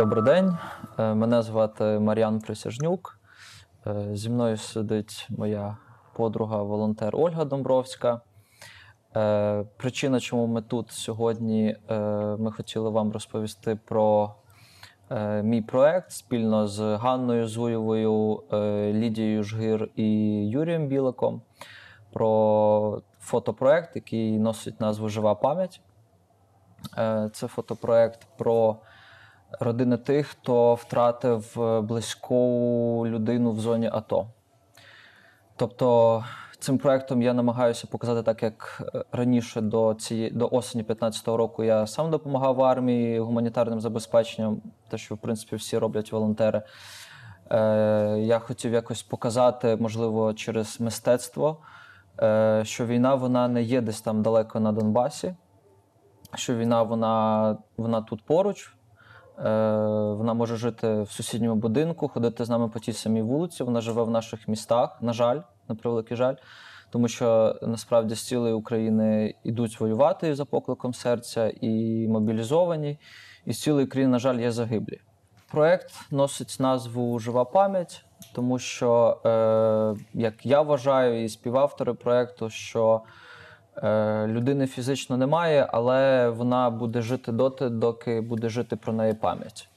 Добрий день. Е, Мене звати Мар'ян Присяжнюк. Е, Зі мною сидить моя подруга, волонтер Ольга Домбровська. Е, Причина, чому ми тут сьогодні, ми хотіли вам розповісти про мій проект спільно з Ганною Зуєвою, Лідією Жгир і Юрієм Біликом про фотопроект, який носить назву Жива пам'ять. Це фотопроект про родини тих, хто втратив е, близьку людину в зоні АТО. Тобто цим проектом я намагаюся показати так, як е, раніше до цієї до осені 15-го року я сам допомагав армії гуманітарним забезпеченням, те, що в принципі всі роблять волонтери. Е, я хотів якось показати, можливо, через мистецтво, е, що війна вона не є десь там далеко на Донбасі, що війна вона, вона тут поруч. Е, Вона може жити в сусідньому будинку, ходити з нами по тій самій вулиці. Вона живе в наших містах, на жаль, на превеликий жаль. Тому що насправді з цілої України йдуть воювати за покликом серця і мобілізовані, і з цілої країни, на жаль, є загиблі. Проект носить назву Жива пам'ять, тому що, е, як я вважаю, і співавтори проекту, що Людини фізично немає, але вона буде жити доти, доки буде жити про неї пам'ять.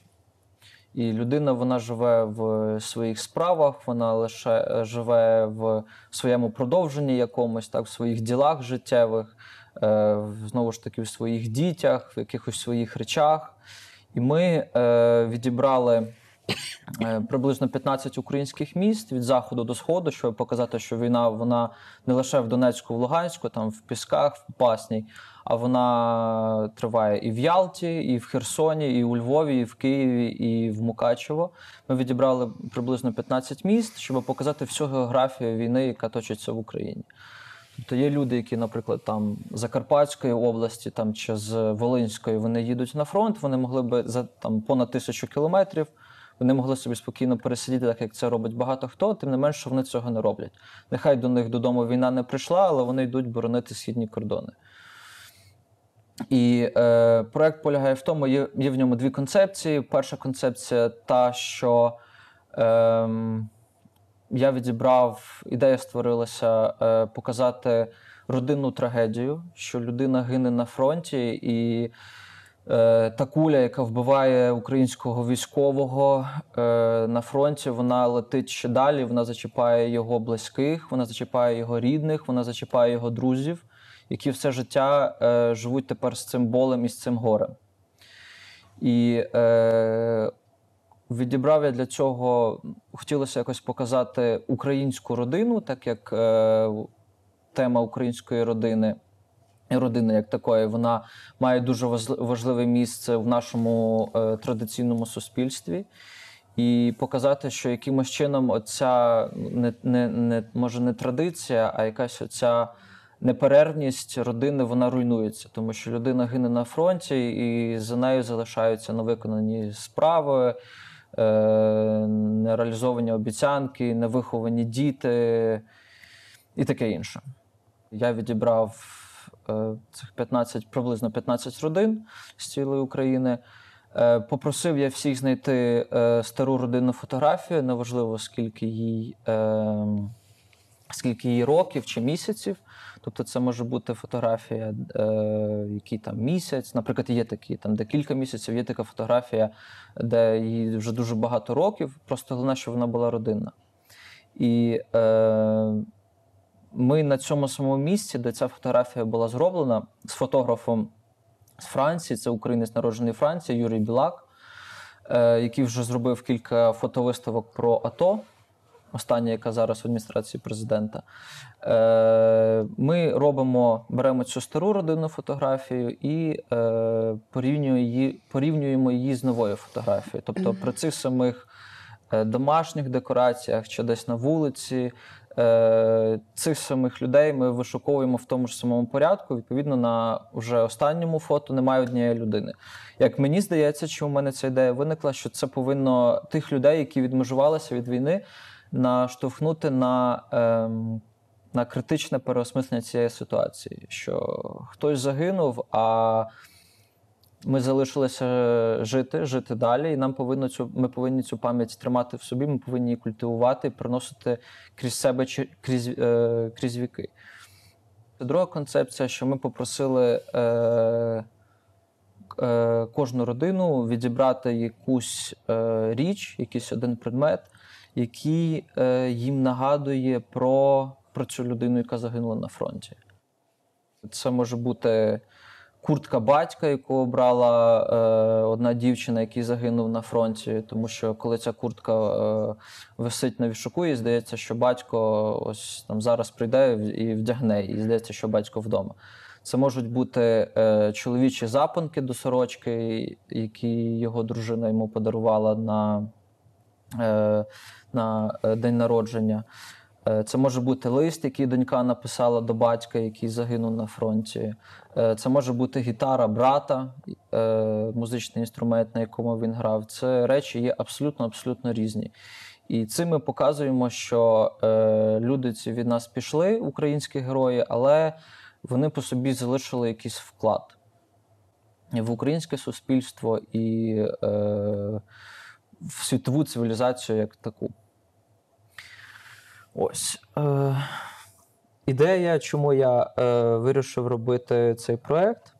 І людина вона живе в своїх справах, вона лише е, живе в своєму продовженні якомусь, так, в своїх ділах життєвих, е, знову ж таки, в своїх дітях, в якихось своїх речах. І ми е, відібрали е, приблизно 15 українських міст від заходу до сходу, щоб показати, що війна вона не лише в Донецьку, в Луганську, там в Пісках, в Попасній, а вона триває і в Ялті, і в Херсоні, і у Львові, і в Києві, і в Мукачево. Ми відібрали приблизно 15 міст, щоб показати всю географію війни, яка точиться в Україні. Тобто є люди, які, наприклад, там з Закарпатської області там, чи з Волинської вони їдуть на фронт, вони могли би за там, понад тисячу кілометрів, вони могли собі спокійно пересидіти, так як це робить багато хто, тим не менше вони цього не роблять. Нехай до них додому війна не прийшла, але вони йдуть боронити східні кордони. І е, проект полягає в тому, є, є в ньому дві концепції. Перша концепція та, що ем, я відібрав, ідея створилася е, показати родинну трагедію, що людина гине на фронті, і е, та куля, яка вбиває українського військового е, на фронті, вона летить ще далі, вона зачіпає його близьких, вона зачіпає його рідних, вона зачіпає його друзів, які все життя е, живуть тепер з цим болем і з цим горем. І е, відібрав я для цього, хотілося якось показати українську родину, так як е, тема української родини. Родини як такої, вона має дуже важливе місце в нашому е, традиційному суспільстві, і показати, що якимось чином оця не, не, не може не традиція, а якась оця неперервність родини вона руйнується, тому що людина гине на фронті, і за нею залишаються невиконані справи, е, нереалізовані обіцянки, невиховані діти і таке інше. Я відібрав цих 15, приблизно 15 родин з цілої України. Е, Попросив я всіх знайти е, стару родинну фотографію, неважливо скільки їй, е, скільки їй років чи місяців. Тобто це може бути фотографія, е, який там місяць. Наприклад, є такі, там де кілька місяців, є така фотографія, де їй вже дуже багато років. Просто головне, що вона була родинна. І е, ми на цьому самому місці, де ця фотографія була зроблена, з фотографом з Франції, це українець народжений Франції, Юрій Білак, е, який вже зробив кілька фотовиставок про АТО, остання, яка зараз в адміністрації президента. Е, Ми робимо, беремо цю стару родинну фотографію і е, порівнюємо її, порівнюємо її з новою фотографією. Тобто при цих самих домашніх декораціях чи десь на вулиці. Е, Цих самих людей ми вишуковуємо в тому ж самому порядку. Відповідно, на вже останньому фото немає однієї людини. Як мені здається, чи у мене ця ідея виникла, що це повинно тих людей, які відмежувалися від війни, наштовхнути на, ем, на критичне переосмислення цієї ситуації, що хтось загинув, а Ми залишилися жити, жити далі, і нам повинно цю, ми повинні цю пам'ять тримати в собі, ми повинні її культивувати, приносити крізь себе крізь, е, крізь віки. Друга концепція, що ми попросили е, е, кожну родину відібрати якусь е, річ, якийсь один предмет, який е, їм нагадує про, про цю людину, яка загинула на фронті. Це може бути куртка батька, яку обрала е, одна дівчина, який загинув на фронті. Тому що коли ця куртка е, висить на вішаку, і здається, що батько ось там зараз прийде і вдягне, і здається, що батько вдома. Це можуть бути е, чоловічі запонки до сорочки, які його дружина йому подарувала на, е, на е, день народження. Е, Це може бути лист, який донька написала до батька, який загинув на фронті. Е, Це може бути гітара брата, е, музичний інструмент, на якому він грав. Це речі є абсолютно абсолютно різні. І цим ми показуємо, що люди ці від нас пішли, українські герої, але вони по собі залишили якийсь вклад в українське суспільство і в світову цивілізацію як таку. Ось. Е, ідея, чому я е, вирішив робити цей проєкт.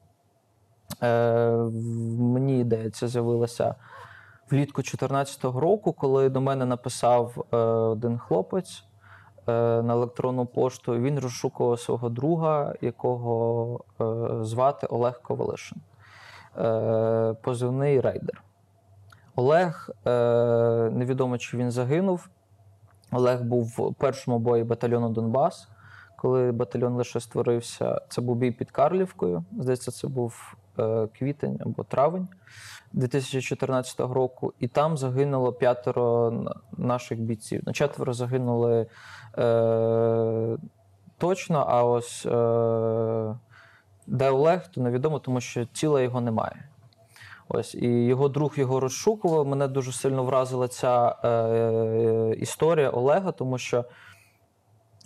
Е, мені ідея ця з'явилася влітку 2014 року, коли до мене написав е, один хлопець е, на електронну пошту. Він розшукував свого друга, якого е, звати Олег Ковалишин. Е, позивний рейдер. Олег, е, невідомо, чи він загинув. Олег був в першому бої батальйону Донбас, коли батальйон лише створився. Це був бій під Карлівкою. Здається, це був е, квітень або травень 2014 року. І там загинуло п'ятеро наших бійців. Ну, четверо загинули е, точно, а ось е, де Олег, то невідомо, тому що тіла його немає. Ось і його друг його розшукував. Мене дуже сильно вразила ця е, е, історія Олега, тому що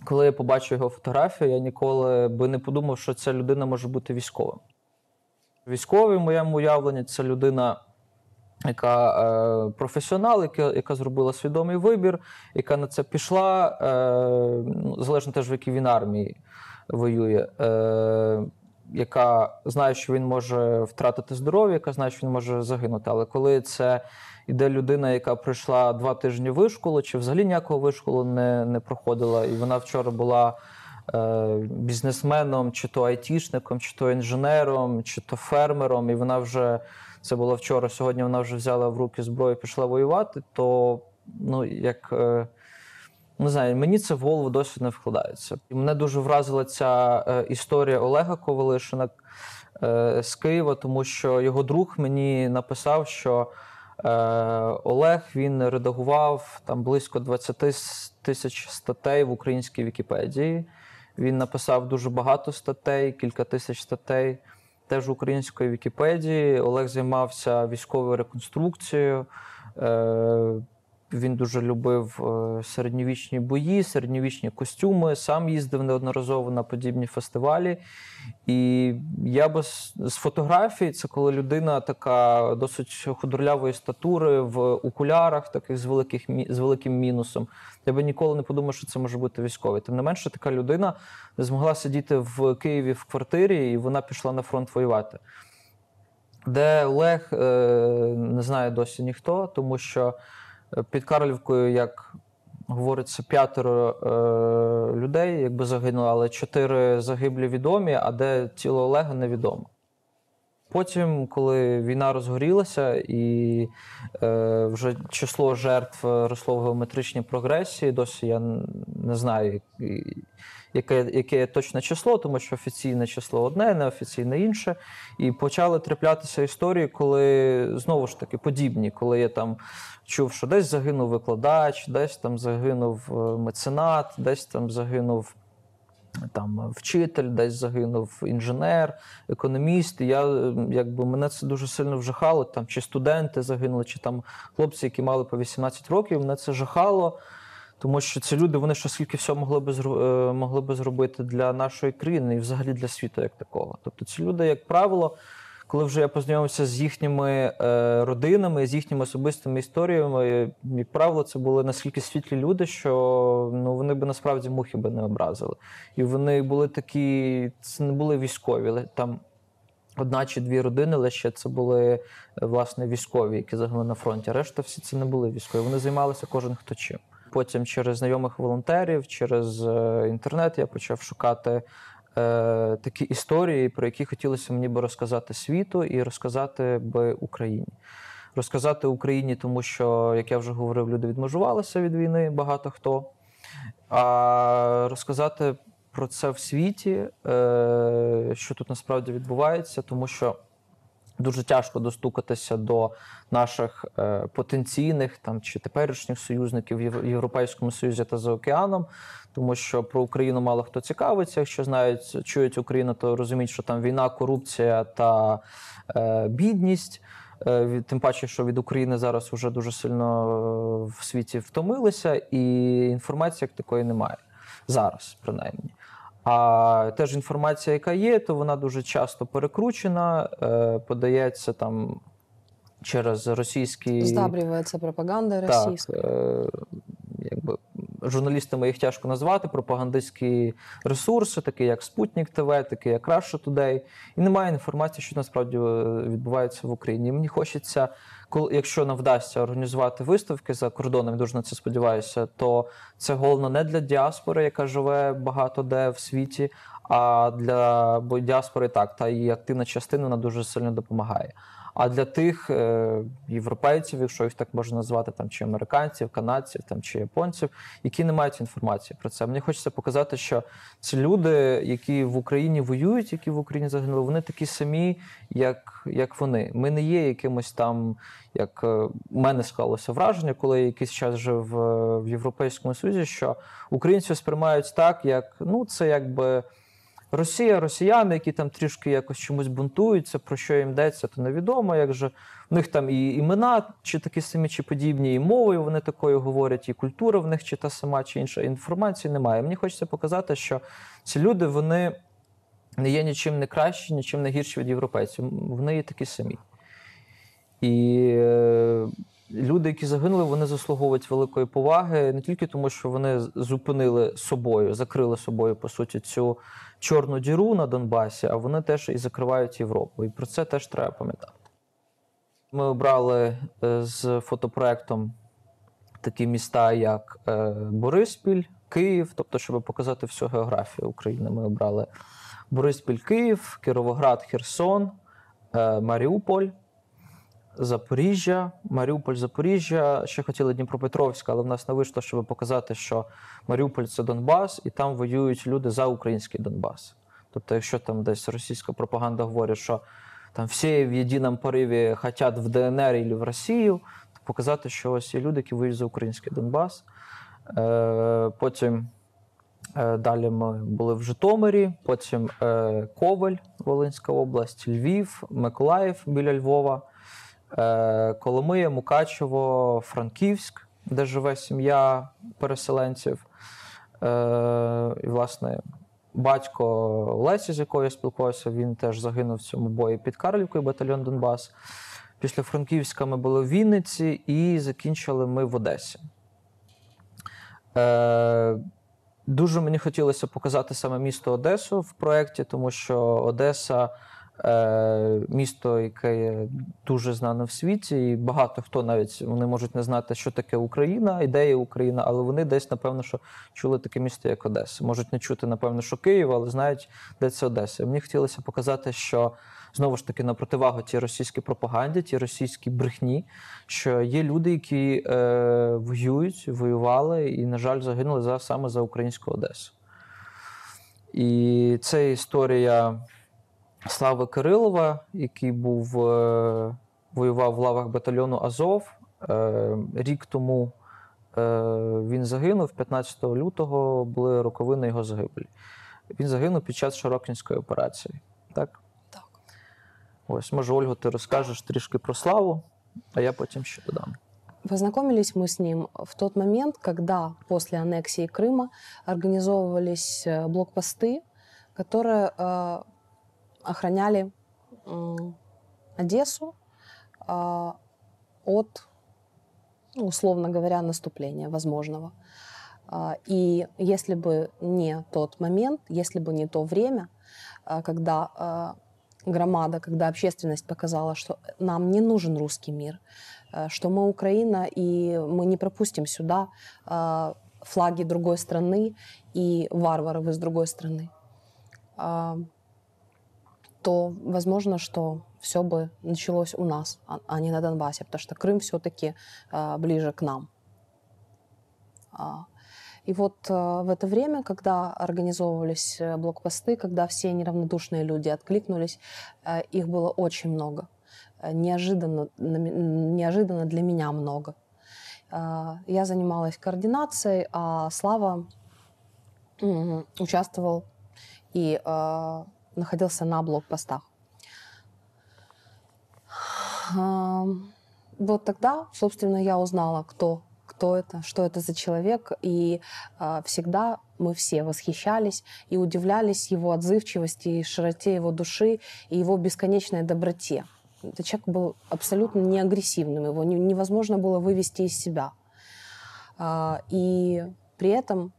коли я побачив його фотографію, я ніколи би не подумав, що ця людина може бути військовим. Військовий в моєму уявленні це людина, яка е, професіонал, яка, яка зробила свідомий вибір, яка на це пішла, е, ну, залежно теж в якій він армії воює. Е, яка знає, що він може втратити здоров'я, яка знає, що він може загинути. Але коли це іде людина, яка пройшла два тижні вишколу, чи взагалі ніякого вишколу не, не проходила, і вона вчора була е, бізнесменом, чи то айтішником, чи то інженером, чи то фермером, і вона вже це було вчора. Сьогодні вона вже взяла в руки зброю, і пішла воювати. То ну як. Не знаю, мені це в голову досі не вкладається. І мене дуже вразила ця е, історія Олега Ковалишина е, з Києва, тому що його друг мені написав, що е, Олег він редагував там близько 20 тисяч статей в українській Вікіпедії. Він написав дуже багато статей, кілька тисяч статей. Теж української Вікіпедії. Олег займався військовою реконструкцією. Він дуже любив е, середньовічні бої, середньовічні костюми, сам їздив неодноразово на подібні фестивалі. І я би з фотографій, це коли людина така досить худорлявої статури в окулярах, таких з, великих, з великим мінусом. Я би ніколи не подумав, що це може бути військовий. Тим не менше, така людина змогла сидіти в Києві в квартирі, і вона пішла на фронт воювати. Де Олег е, не знає досі ніхто, тому що під Карлівкою, як говориться, п'ятеро е, людей якби загинуло, але чотири загиблі відомі, а де тіло Олега невідомо. Потім, коли війна розгорілася і е, вже число жертв росло в геометричній прогресії, досі я не знаю, яке, яке точне число, тому що офіційне число одне, неофіційне інше. І почали траплятися історії, коли знову ж таки подібні, коли я там чув, що десь загинув викладач, десь там загинув е, меценат, десь там загинув там вчитель, десь загинув інженер, економіст. Я е, якби мене це дуже сильно вжахало. Там чи студенти загинули, чи там хлопці, які мали по 18 років, мене це жахало. Тому що ці люди вони ще скільки всього могли би е, могли би зробити для нашої країни і взагалі для світу як такого. Тобто ці люди, як правило, коли вже я познайомився з їхніми е, родинами, з їхніми особистими історіями, як правило, це були наскільки світлі люди, що ну, вони би насправді мухи би не образили. І вони були такі, це не були військові, там. Одна чи дві родини лише це були е, власне військові, які загинули на фронті. Решта всі це не були військові. Вони займалися кожен хто чим. Потім через знайомих волонтерів, через е, інтернет я почав шукати е, такі історії, про які хотілося мені би розказати світу і розказати би Україні. Розказати Україні, тому що, як я вже говорив, люди відмежувалися від війни, багато хто. А розказати про це в світі, е, що тут насправді відбувається, тому що дуже тяжко достукатися до наших е, потенційних там чи теперішніх союзників в Європейському Союзі та за океаном, тому що про Україну мало хто цікавиться. Якщо знають, чують Україну, то розуміють, що там війна, корупція та е, бідність. Тим паче, що від України зараз вже дуже сильно в світі втомилися, і інформації як такої немає зараз, принаймні. А теж інформація, яка є, то вона дуже часто перекручена, е, подається там через російські Здабрюється пропаганда російська. Так, е, якби журналістами їх тяжко назвати, пропагандистські ресурси, такі як Спутник ТВ, такі як Russia Today. І немає інформації, що насправді е, відбувається в Україні. І мені хочеться, коли якщо нам вдасться організувати виставки за кордоном, дуже на це сподіваюся, то це головно не для діаспори, яка живе багато де в світі. А для бо діаспори так, та її активна частина вона дуже сильно допомагає. А для тих е, європейців, якщо їх так можна назвати, там чи американців, канадців там чи японців, які не мають інформації про це. Мені хочеться показати, що ці люди, які в Україні воюють, які в Україні загинули, вони такі самі, як як вони. Ми не є якимось там, як е, у мене склалося враження, коли я якийсь час жив в Європейському Союзі, що українців сприймають так, як ну це якби. Росія, росіяни, які там трішки якось чомусь бунтуються, про що їм йдеться, то невідомо. Як же в них там і імена, чи такі самі, чи подібні, і мовою вони такою говорять, і культура в них чи та сама, чи інша інформації немає. Мені хочеться показати, що ці люди вони не є нічим не кращі, нічим не гірші від європейців. Вони є такі самі. І е, люди, які загинули, вони заслуговують великої поваги не тільки тому, що вони зупинили собою, закрили собою, по суті, цю чорну діру на Донбасі, а вони теж і закривають Європу. І про це теж треба пам'ятати. Ми обрали е, з фотопроектом такі міста, як е, Бориспіль, Київ, тобто, щоб показати всю географію України, ми обрали Бориспіль, Київ, Кіровоград, Херсон, е, Маріуполь. Запоріжжя, Маріуполь, Запоріжжя. Ще хотіли Дніпропетровська, але в нас не вийшло, щоб показати, що Маріуполь це Донбас, і там воюють люди за український Донбас. Тобто, якщо там десь російська пропаганда говорить, що там всі в єдиному пориві хочуть в ДНР і в Росію, то показати, що ось є люди, які воюють за український Донбас. Е, потім е, далі ми були в Житомирі, потім е, Коваль, Волинська область, Львів, Миколаїв біля Львова. Е, Коломия, Мукачево, Франківськ, де живе сім'я переселенців. Е, і, власне, батько Лесі, з якою я спілкувався, він теж загинув в цьому бої під Карлівкою, батальйон Донбас. Після Франківська ми були в Вінниці і закінчили ми в Одесі. Е, Дуже мені хотілося показати саме місто Одесу в проєкті, тому що Одеса місто, яке є дуже знане в світі, і багато хто навіть вони можуть не знати, що таке Україна, ідея Україна, але вони десь, напевно, що чули таке місто, як Одеса. Можуть не чути, напевно, що Київ, але знають, де це Одеса. Мені хотілося показати, що знову ж таки на противагу тій російській пропаганді, ті російській брехні, що є люди, які е, воюють, воювали і, на жаль, загинули за саме за українську Одесу. І це історія. Слави Кирилова, який був е, воював в лавах батальйону Азов. Е, рік тому е, він загинув, 15 лютого були роковини його загибелі. Він загинув під час Широкінської операції. Так? Так. Ось, може, Ольгу, ти розкажеш трішки про славу, а я потім ще додам. Познакомились мы с ним в тот момент, когда после аннексии Крыма организовывались блокпосты, которые охраняли Одессу а, от, ну, условно говоря, наступления возможного. А, И если бы не тот момент, если бы не то время, а, когда громада, когда общественность показала, что нам не нужен русский мир, что мы Украина, и мы не пропустим сюда флаги другой страны и варваров из другой страны, то возможно, что все бы началось у нас, а- а не на Донбассе, потому что Крым все-таки ближе к нам. А, И вот в это время, когда организовывались э, блокпосты, когда все неравнодушные люди откликнулись, э, их было очень много. Э, Неожиданно, неожиданно для меня много. Я занималась координацией, а Слава участвовал и находился на блокпостах. Вот тогда, собственно, я узнала, кто, кто это, что это за человек, и а, всегда мы все восхищались и удивлялись его отзывчивости, широте его души и его бесконечной доброте. Этот человек был абсолютно не агрессивным, его не- невозможно было вывести из себя. А, И при этом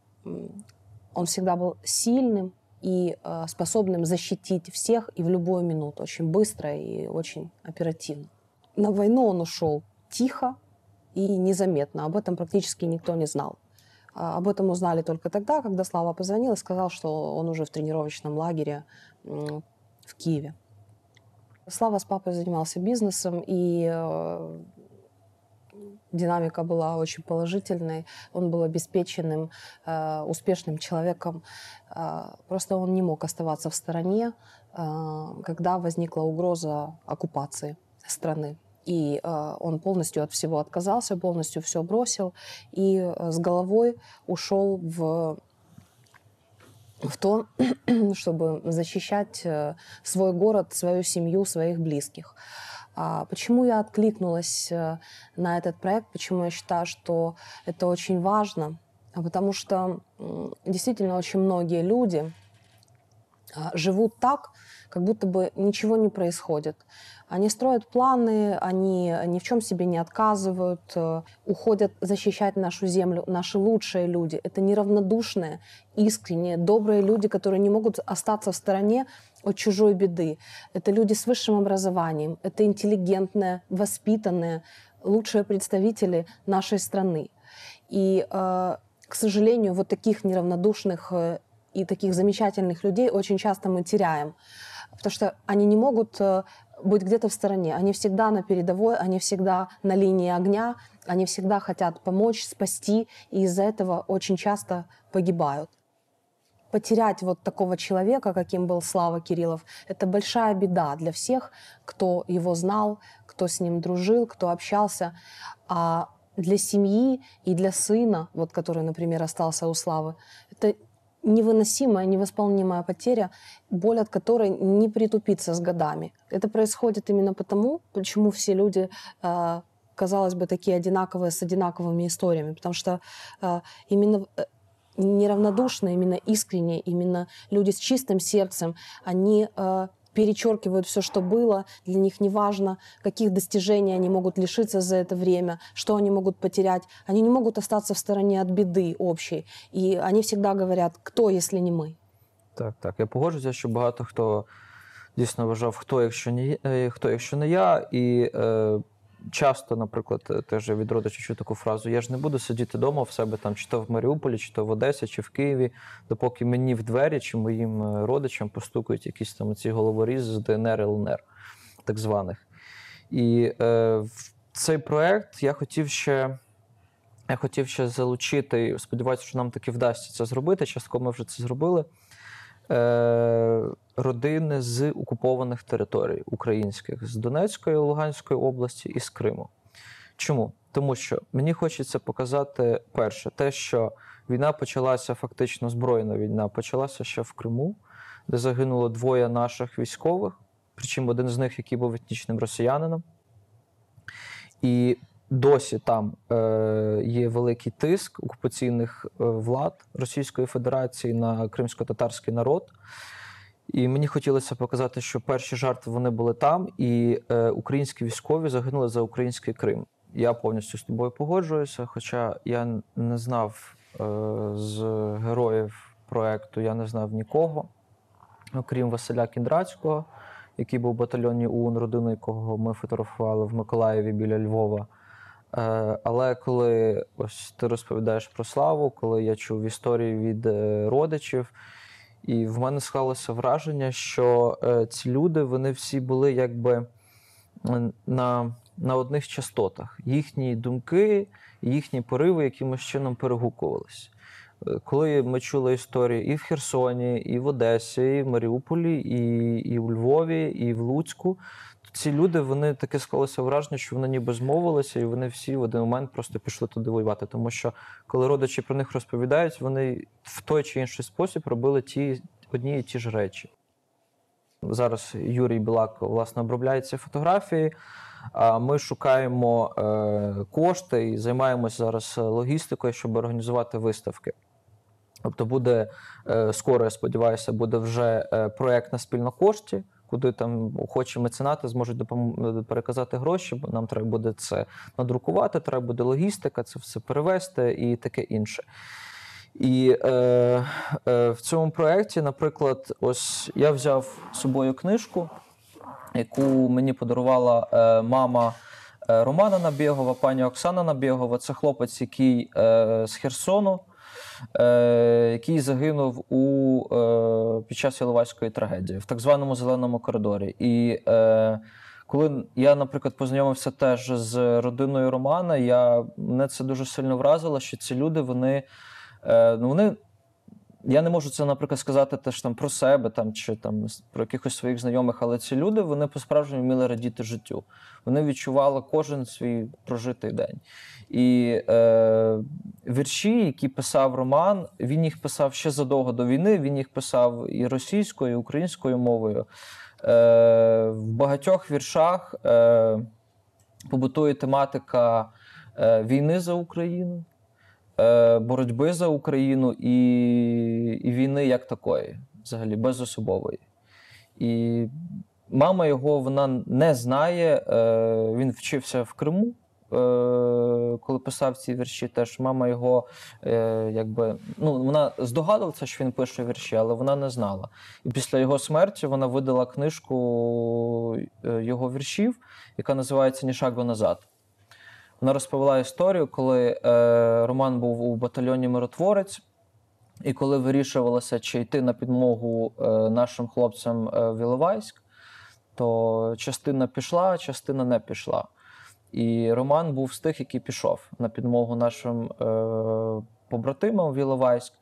он всегда был сильным и э, способным защитить всех и в любую минуту, очень быстро и очень оперативно. На войну он ушел тихо и незаметно. Об этом практически никто не знал. А, Об этом узнали только тогда, когда Слава позвонил и сказал, что он уже в тренировочном лагере в Киеве. Слава с папой занимался бизнесом, и э, динамика была очень положительной. Он был обеспеченным, э, успешным человеком. Э, Просто он не мог оставаться в стороне, э, когда возникла угроза оккупации страны. И э, он полностью от всего отказался, полностью все бросил и э, с головой ушел в в то, чтобы защищать э, свой город, свою семью, своих близких. А Почему я откликнулась э, на этот проект? Почему я считаю, что это очень важно? Потому что действительно очень многие люди а, живут так, как будто бы ничего не происходит. Они строят планы, они ни в чем себе не отказывают, э, уходят защищать нашу землю, наши лучшие люди. Это неравнодушные, искренние, добрые люди, которые не могут остаться в стороне от чужой беды. Это люди с высшим образованием, это интеллигентные, воспитанные, лучшие представители нашей страны. И, э, к сожалению, вот таких неравнодушных э, и таких замечательных людей очень часто мы теряем, потому что они не могут э, быть где-то в стороне. Они всегда на передовой, они всегда на линии огня, они всегда хотят помочь, спасти, и из-за этого очень часто погибают. Потерять вот такого человека, каким был Слава Кириллов, это большая беда для всех, кто его знал, кто с ним дружил, кто общался. А для семьи и для сына, вот который, например, остался у Славы, это невыносимая, невосполнимая потеря, боль от которой не притупится с годами. Это происходит именно потому, почему все люди, э, казалось бы, такие одинаковые с одинаковыми историями, потому что э, именно э, неравнодушные, именно искренние, именно люди с чистым сердцем, они э, перечеркивают все, что было. Для них не важно, каких достижений они могут лишиться за это время, что они могут потерять. Они не могут остаться в стороне от беды общей. И они всегда говорят, кто, если не мы. Так, так. Я погоджуюся, що багато хто дійсно вважав, хто, якщо не, е, хто, якщо не я. І е, часто, наприклад, е, теж від родичів чую таку фразу: я ж не буду сидіти вдома в себе там, чи то в Маріуполі, чи то в Одесі, чи в Києві, допоки мені в двері чи моїм е, родичам постукають якісь там ці головорізи з ДНР ЛНР, так званих. І е, цей проект я хотів ще. Я хотів ще залучити, сподіваюся, що нам таки вдасться це зробити. Частково ми вже це зробили. Е, родини з окупованих територій українських з Донецької, Луганської області і з Криму. Чому? Тому що мені хочеться показати перше, те, що війна почалася фактично збройна війна, почалася ще в Криму, де загинуло двоє наших військових, причому один з них, який був етнічним росіянином. І досі там е, є великий тиск окупаційних е, влад Російської Федерації на кримсько-татарський народ. І мені хотілося показати, що перші жертви вони були там, і е, українські військові загинули за український Крим. Я повністю з тобою погоджуюся, хоча я не знав е, з героїв проекту, я не знав нікого, окрім Василя Кіндрацького, який був в батальйоні УН, родину якого ми фотографували в Миколаєві біля Львова. Е, але коли ось ти розповідаєш про славу, коли я чув історії від е, родичів, і в мене склалося враження, що е, ці люди вони всі були якби на, на одних частотах. Їхні думки, їхні пориви якимось чином перегукувалися. Коли ми чули історії і в Херсоні, і в Одесі, і в Маріуполі, і, і в Львові, і в Луцьку, ці люди вони таке склалося враження, що вони ніби змовилися, і вони всі в один момент просто пішли туди воювати. Тому що коли родичі про них розповідають, вони в той чи інший спосіб робили ті одні і ті ж речі. Зараз Юрій Білак власне обробляє ці фотографії. Ми шукаємо е, кошти і займаємося зараз логістикою, щоб організувати виставки. Тобто буде е, скоро, я сподіваюся, буде вже е, проект на спільнокошті, куди там охочі меценати зможуть допом- переказати гроші, бо нам треба буде це надрукувати, треба буде логістика, це все перевести і таке інше. І е, е, в цьому проєкті, наприклад, ось я взяв з собою книжку, яку мені подарувала е, мама е, Романа Набєгова, пані Оксана Набєгова. Це хлопець, який е, з Херсону, е, який загинув у, е, під час Іловайської трагедії в так званому зеленому коридорі. І е, коли я, наприклад, познайомився теж з родиною Романа, я, мене це дуже сильно вразило, що ці люди, вони, е, ну, вони я не можу це, наприклад, сказати теж там про себе там, чи там про якихось своїх знайомих, але ці люди вони по-справжньому вміли радіти життю. Вони відчували кожен свій прожитий день. І е, вірші, які писав Роман, він їх писав ще задовго до війни. Він їх писав і російською, і українською мовою. Е, в багатьох віршах е, побутує тематика е, війни за Україну боротьби за Україну і, і війни як такої, взагалі, безособової. І мама його вона не знає. Е, він вчився в Криму. е, Коли писав ці вірші, теж мама його е, якби ну вона здогадувалася, що він пише вірші, але вона не знала. І після його смерті вона видала книжку е, його віршів, яка називається Ні шагу назад. Вона розповіла історію, коли е, Роман був у батальйоні Миротворець, і коли вирішувалося, чи йти на підмогу е, нашим хлопцям е, в Іловайськ, то частина пішла, частина не пішла. І Роман був з тих, який пішов на підмогу нашим е, побратимам в Іловайськ.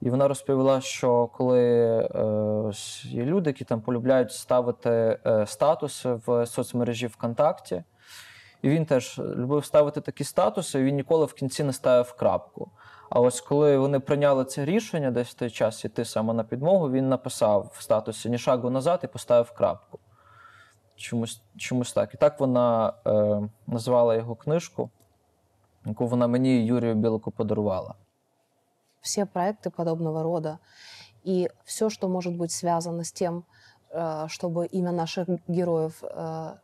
І вона розповіла, що коли е, є люди, які там полюбляють ставити е, статуси в соцмережі ВКонтакті, і він теж любив ставити такі статуси, і він ніколи в кінці не ставив крапку. А ось коли вони прийняли це рішення, десь в той час іти саме на підмогу, він написав в статусі ні шагу назад і поставив крапку. Чомусь, чомусь так. І так вона е, назвала його книжку, яку вона мені і Юрію Білику подарувала. все проекты подобного рода и все, что может быть связано с тем, э, чтобы имя наших героев э,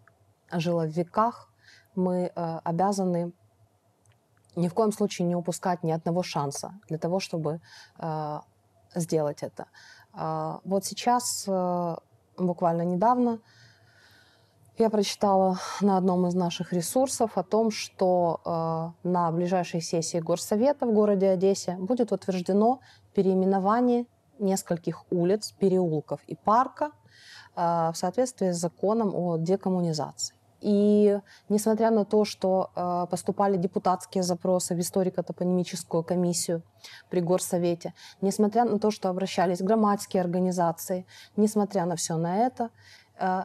жило в веках, Мы э, обязаны ни в коем случае не упускать ни одного шанса для того, чтобы э, сделать это. А, Вот сейчас, э, буквально недавно, я прочитала на одном из наших ресурсов о том, что на ближайшей сессии Горсовета в городе Одессе будет утверждено переименование нескольких улиц, переулков и парка в соответствии с законом о декоммунизации. И несмотря на то, что э, поступали депутатские запросы в историко-топонимическую комиссию при Горсовете, несмотря на то, что обращались громадские организации, несмотря на все на это, э,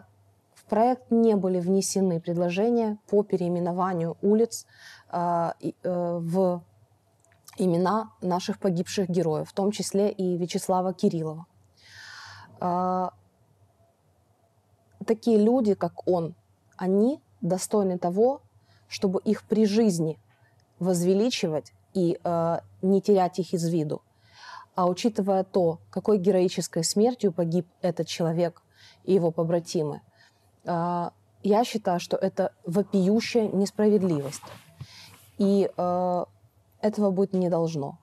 в проект не были внесены предложения по переименованию улиц э, э, в имена наших погибших героев, в том числе и Вячеслава Кириллова. Э, Такие люди, как он, они достойны того, чтобы их при жизни возвеличивать и э, не терять их из виду. А учитывая то, какой героической смертью погиб этот человек и его побратимы, а, я считаю, что это вопиющая несправедливость. И э, этого быть не должно.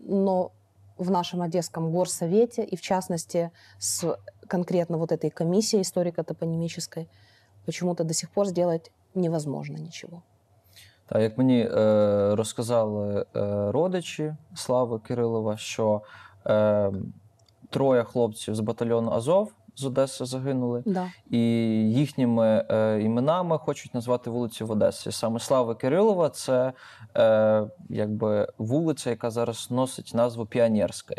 Но в нашем Одесском горсовете, и в частности с конкретно вот этой комиссией историко-топонимической, почему-то до сих пор сделать невозможно ничего. Та як мені е, розказали е, родичі Слави Кирилова, що е, троє хлопців з батальйону Азов з Одеси загинули, Да. і їхніми е, іменами хочуть назвати вулицю в Одесі. Саме Слави Кирилова це е, якби вулиця, яка зараз носить назву Піонерська.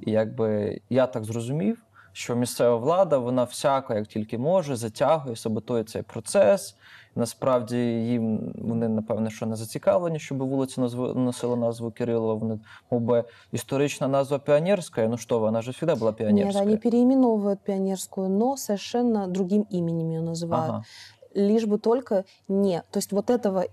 І якби я так зрозумів, що місцева влада, вона всяко, як тільки може, затягує, саботує цей процес. Насправді їм вони напевне, що не зацікавлені, щоб вулиця назв... носила назву Кирилова. Вони мов би історична назва Піонерська. Ну що, вона ж завжди була Нет, Піонерська. они переименовывают пионерскую, но совершенно другим именем ее называют. Ага. Лишь бы только не... То есть вот этого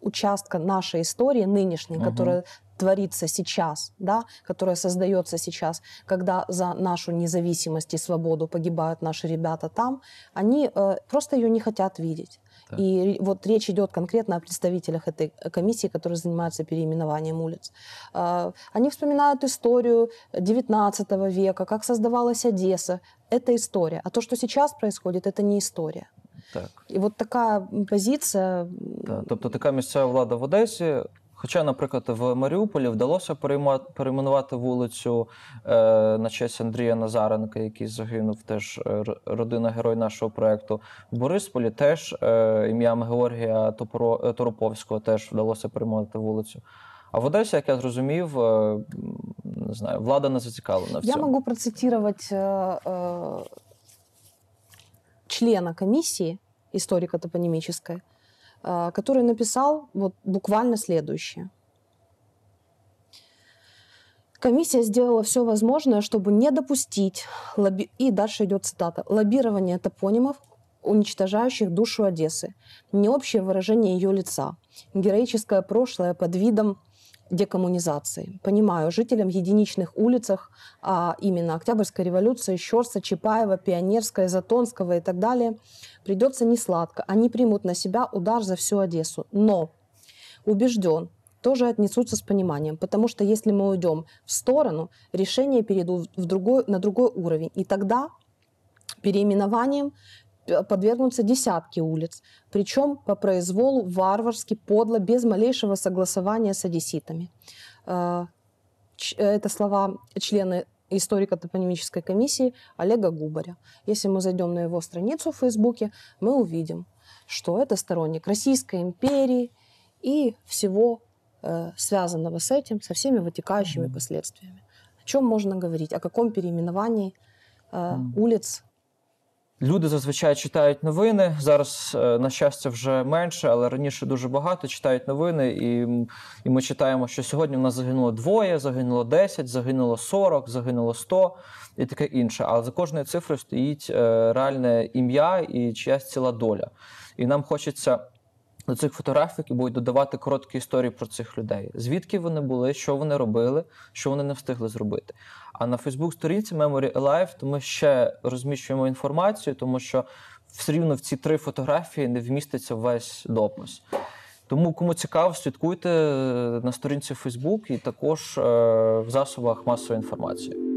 участка нашей истории нынешней, Мгм. которая творится сейчас, да, которая создается сейчас, когда за нашу независимость и свободу погибают наши ребята там, они э, просто ее не хотят видеть. Так. И ре- вот речь идет конкретно о представителях этой комиссии, которые занимаются переименованием улиц. А, Они вспоминают историю XIX века, как создавалась Одесса. Это история. А то, что сейчас происходит, это не история. Так. И вот такая м, позиция... м, Та, тобто така місцева влада в Одесі. Хоча, наприклад, в Маріуполі вдалося перейма- перейменувати вулицю е, на честь Андрія Назаренка, який загинув, теж е, р- родина герой нашого проекту. В Борисполі теж е, ім'ям Георгія Топоро, е, Тороповського теж вдалося перейменувати вулицю. А в Одесі, як я зрозумів, е, м, не знаю, влада не зацікавлена в Я цьому. могу процитировать э, э, члена комиссии историко-топонимической, э, который написал вот буквально следующее. Комиссия сделала все возможное, чтобы не допустить, лобби... и дальше идет цитата, лоббирование топонимов, уничтожающих душу Одессы, не общее выражение ее лица, героическое прошлое под видом декоммунизации. Понимаю, жителям единичных улицах, а именно Октябрьской революции, Щорса, Чапаева, Пионерская, Затонского и так далее, придется несладко. Они примут на себя удар за всю Одессу. Но убежден, тоже отнесутся с пониманием, потому что если мы уйдем в сторону, решения перейдут в другой, на другой уровень. И тогда переименованием подвергнутся десятки улиц, причем по произволу варварски, подло, без малейшего согласования с одесситами. Ч- Это слова члена историко-топонимической комиссии Олега Губаря. Если мы зайдем на его страницу в Фейсбуке, мы увидим, что это сторонник Российской империи и всего э, связанного с этим, со всеми вытекающими последствиями. О чем можно говорить? О каком переименовании э, улиц Люди зазвичай читають новини. Зараз, е, на щастя, вже менше, але раніше дуже багато читають новини. І, і ми читаємо, що сьогодні в нас загинуло двоє, загинуло 10, загинуло 40, загинуло 100 і таке інше. Але за кожною цифрою стоїть е, реальне ім'я і чиясь ціла доля. І нам хочеться. До цих фотографій які будуть додавати короткі історії про цих людей, звідки вони були, що вони робили, що вони не встигли зробити. А на Фейсбук-сторінці Memory Alive то ми ще розміщуємо інформацію, тому що все рівно в ці три фотографії не вміститься весь допис. Тому, кому цікаво, слідкуйте на сторінці Facebook і також е, в засобах масової інформації.